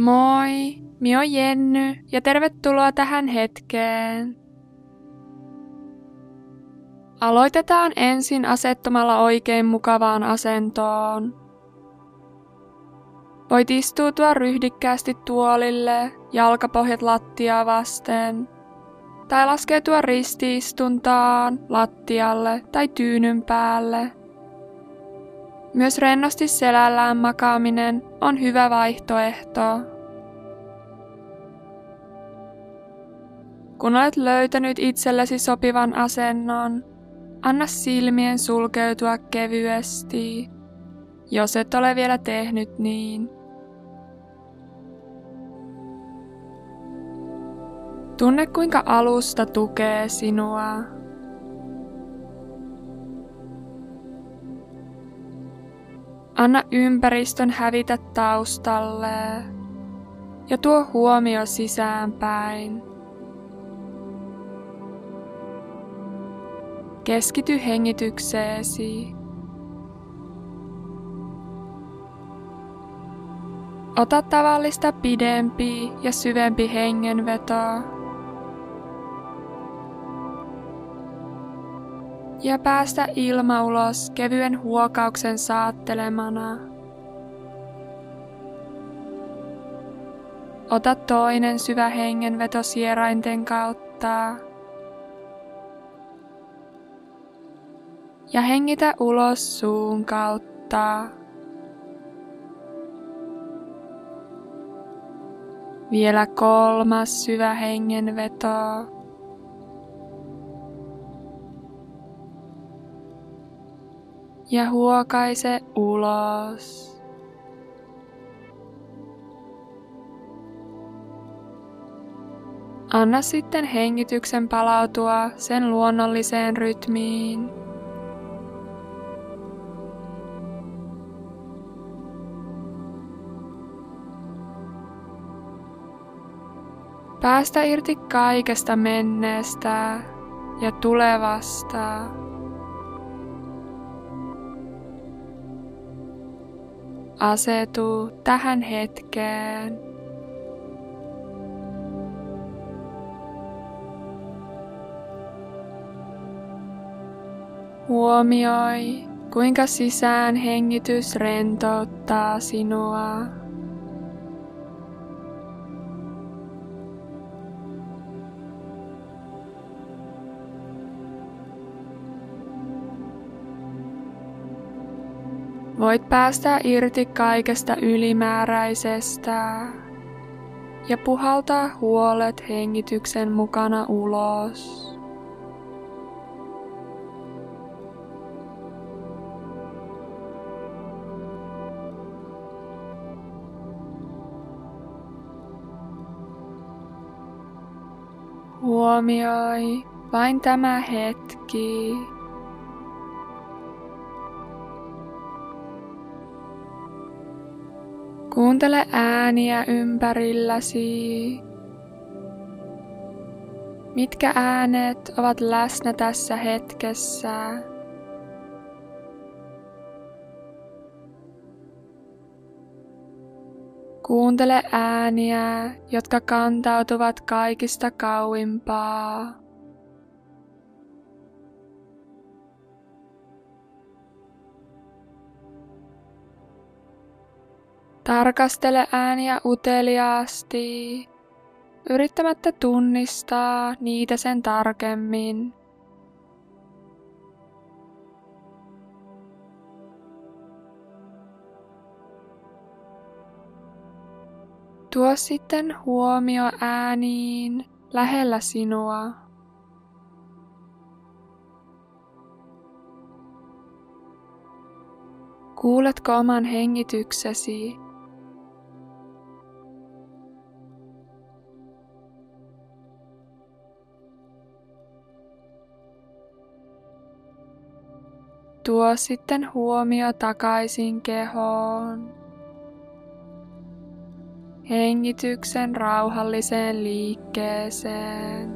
Moi, mi on Jenny ja tervetuloa tähän hetkeen. Aloitetaan ensin asettumalla oikein mukavaan asentoon. Voit istuutua ryhdikkäästi tuolille, jalkapohjat lattiaa vasten, tai laskeutua ristiistuntaan, lattialle tai tyynyn päälle. Myös rennosti selällään makaaminen on hyvä vaihtoehto. Kun olet löytänyt itsellesi sopivan asennon, anna silmien sulkeutua kevyesti, jos et ole vielä tehnyt niin. Tunne kuinka alusta tukee sinua. Anna ympäristön hävitä taustalle ja tuo huomio sisäänpäin. Keskity hengitykseesi. Ota tavallista pidempi ja syvempi hengenveto. ja päästä ilma ulos kevyen huokauksen saattelemana. Ota toinen syvä hengenveto sierainten kautta. Ja hengitä ulos suun kautta. Vielä kolmas syvä hengenveto. ja huokaise ulos. Anna sitten hengityksen palautua sen luonnolliseen rytmiin. Päästä irti kaikesta menneestä ja tulevasta. Asetu tähän hetkeen. Huomioi, kuinka sisään hengitys rentouttaa sinua. Voit päästä irti kaikesta ylimääräisestä ja puhaltaa huolet hengityksen mukana ulos. Huomioi vain tämä hetki. Kuuntele ääniä ympärilläsi. Mitkä äänet ovat läsnä tässä hetkessä? Kuuntele ääniä, jotka kantautuvat kaikista kauimpaa. Tarkastele ääniä uteliaasti, yrittämättä tunnistaa niitä sen tarkemmin. Tuo sitten huomio ääniin lähellä sinua. Kuuletko oman hengityksesi? Tuo sitten huomio takaisin kehoon. Hengityksen rauhalliseen liikkeeseen.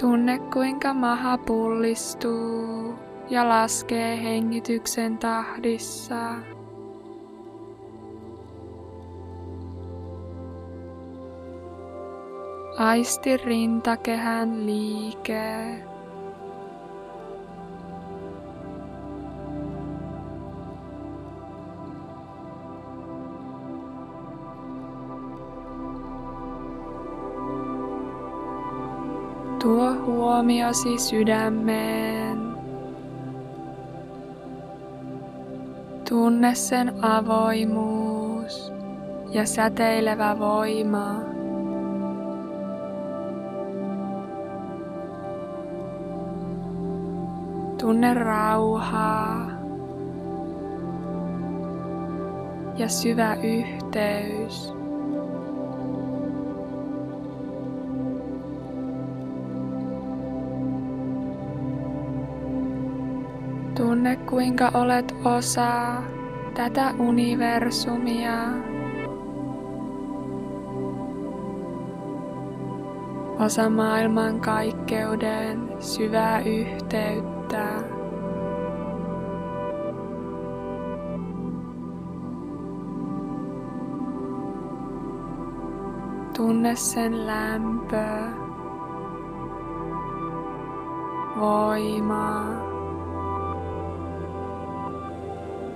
Tunne kuinka maha pullistuu ja laskee hengityksen tahdissa. Aisti rintakehän liike. Tuo huomiosi sydämeen. Tunne sen avoimuus ja säteilevä voima. Tunne rauhaa ja syvä yhteys. Tunne kuinka olet osa tätä universumia. Osa maailman kaikkeuden syvää yhteyttä. Tunne sen lämpö, voimaa.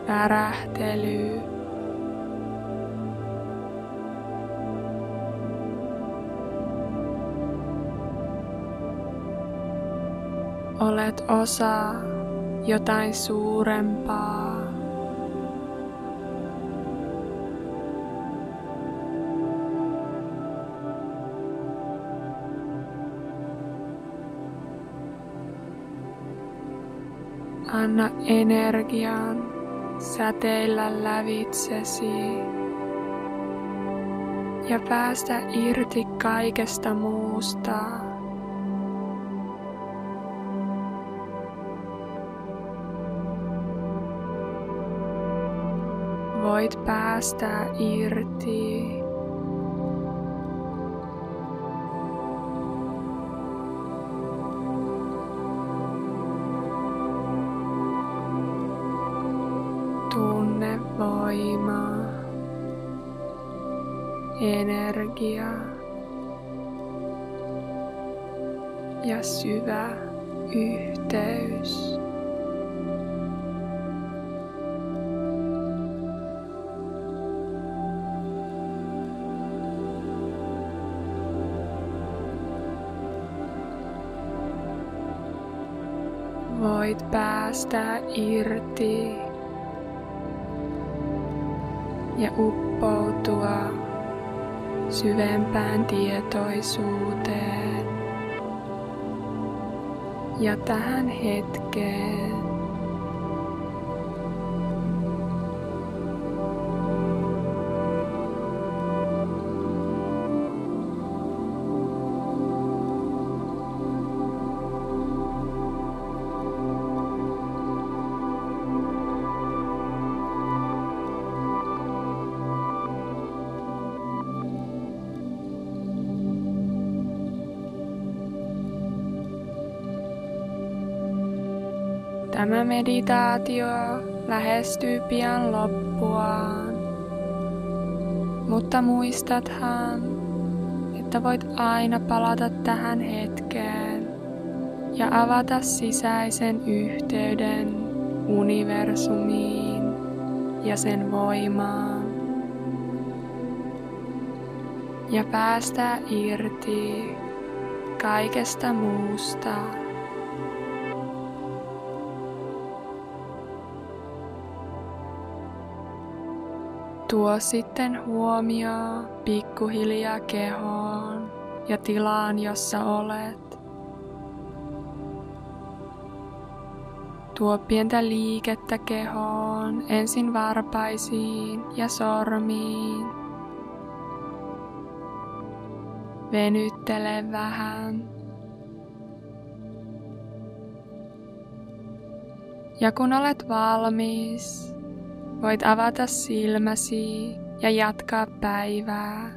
värähtely. Olet osa jotain suurempaa. Anna energian säteillä lävitsesi ja päästä irti kaikesta muusta. Voit päästä irti. voima, energia ja syvä yhteys. Voit päästä irti ja uppoutua syvempään tietoisuuteen ja tähän hetkeen. Tämä meditaatio lähestyy pian loppuaan, mutta muistathan, että voit aina palata tähän hetkeen ja avata sisäisen yhteyden universumiin ja sen voimaan ja päästä irti kaikesta muusta. Tuo sitten huomioon pikkuhiljaa kehoon ja tilaan, jossa olet. Tuo pientä liikettä kehoon, ensin varpaisiin ja sormiin. Venyttele vähän. Ja kun olet valmis, Voit avata silmäsi ja jatkaa päivää.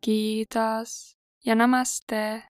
Kiitos ja namaste.